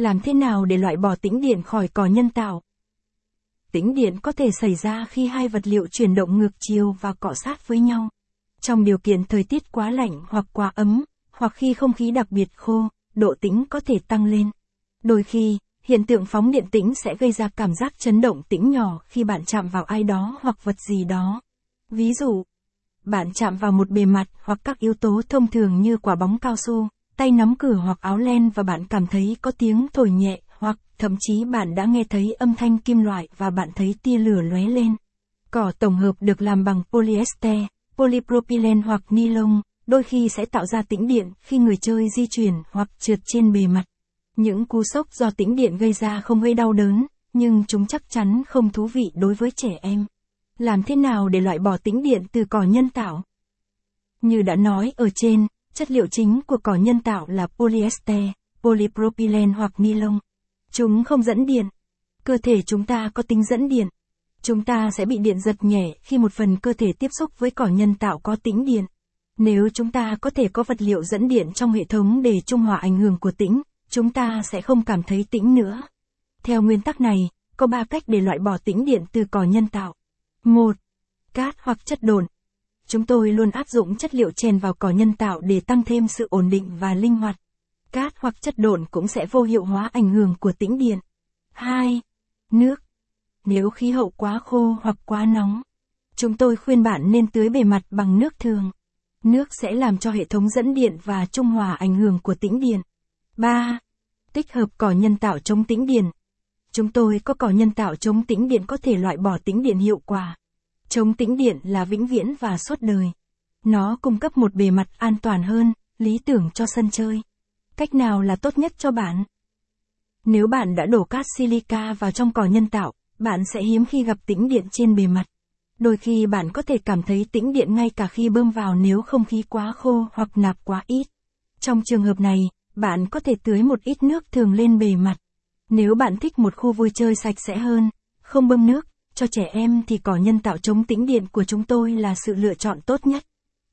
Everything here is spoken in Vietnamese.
Làm thế nào để loại bỏ tĩnh điện khỏi cỏ nhân tạo? Tĩnh điện có thể xảy ra khi hai vật liệu chuyển động ngược chiều và cọ sát với nhau. Trong điều kiện thời tiết quá lạnh hoặc quá ấm, hoặc khi không khí đặc biệt khô, độ tĩnh có thể tăng lên. Đôi khi, hiện tượng phóng điện tĩnh sẽ gây ra cảm giác chấn động tĩnh nhỏ khi bạn chạm vào ai đó hoặc vật gì đó. Ví dụ, bạn chạm vào một bề mặt hoặc các yếu tố thông thường như quả bóng cao su, tay nắm cửa hoặc áo len và bạn cảm thấy có tiếng thổi nhẹ, hoặc thậm chí bạn đã nghe thấy âm thanh kim loại và bạn thấy tia lửa lóe lên. Cỏ tổng hợp được làm bằng polyester, polypropylene hoặc nylon, đôi khi sẽ tạo ra tĩnh điện khi người chơi di chuyển hoặc trượt trên bề mặt. Những cú sốc do tĩnh điện gây ra không gây đau đớn, nhưng chúng chắc chắn không thú vị đối với trẻ em. Làm thế nào để loại bỏ tĩnh điện từ cỏ nhân tạo? Như đã nói ở trên, chất liệu chính của cỏ nhân tạo là polyester, polypropylene hoặc nylon. Chúng không dẫn điện. Cơ thể chúng ta có tính dẫn điện. Chúng ta sẽ bị điện giật nhẹ khi một phần cơ thể tiếp xúc với cỏ nhân tạo có tĩnh điện. Nếu chúng ta có thể có vật liệu dẫn điện trong hệ thống để trung hòa ảnh hưởng của tĩnh, chúng ta sẽ không cảm thấy tĩnh nữa. Theo nguyên tắc này, có 3 cách để loại bỏ tĩnh điện từ cỏ nhân tạo. 1. Cát hoặc chất đồn. Chúng tôi luôn áp dụng chất liệu chèn vào cỏ nhân tạo để tăng thêm sự ổn định và linh hoạt. Cát hoặc chất độn cũng sẽ vô hiệu hóa ảnh hưởng của tĩnh điện. 2. Nước. Nếu khí hậu quá khô hoặc quá nóng, chúng tôi khuyên bạn nên tưới bề mặt bằng nước thường. Nước sẽ làm cho hệ thống dẫn điện và trung hòa ảnh hưởng của tĩnh điện. 3. Tích hợp cỏ nhân tạo chống tĩnh điện. Chúng tôi có cỏ nhân tạo chống tĩnh điện có thể loại bỏ tĩnh điện hiệu quả. Chống tĩnh điện là vĩnh viễn và suốt đời. Nó cung cấp một bề mặt an toàn hơn, lý tưởng cho sân chơi. Cách nào là tốt nhất cho bạn? Nếu bạn đã đổ cát silica vào trong cỏ nhân tạo, bạn sẽ hiếm khi gặp tĩnh điện trên bề mặt. Đôi khi bạn có thể cảm thấy tĩnh điện ngay cả khi bơm vào nếu không khí quá khô hoặc nạp quá ít. Trong trường hợp này, bạn có thể tưới một ít nước thường lên bề mặt. Nếu bạn thích một khu vui chơi sạch sẽ hơn, không bơm nước, cho trẻ em thì cỏ nhân tạo chống tĩnh điện của chúng tôi là sự lựa chọn tốt nhất.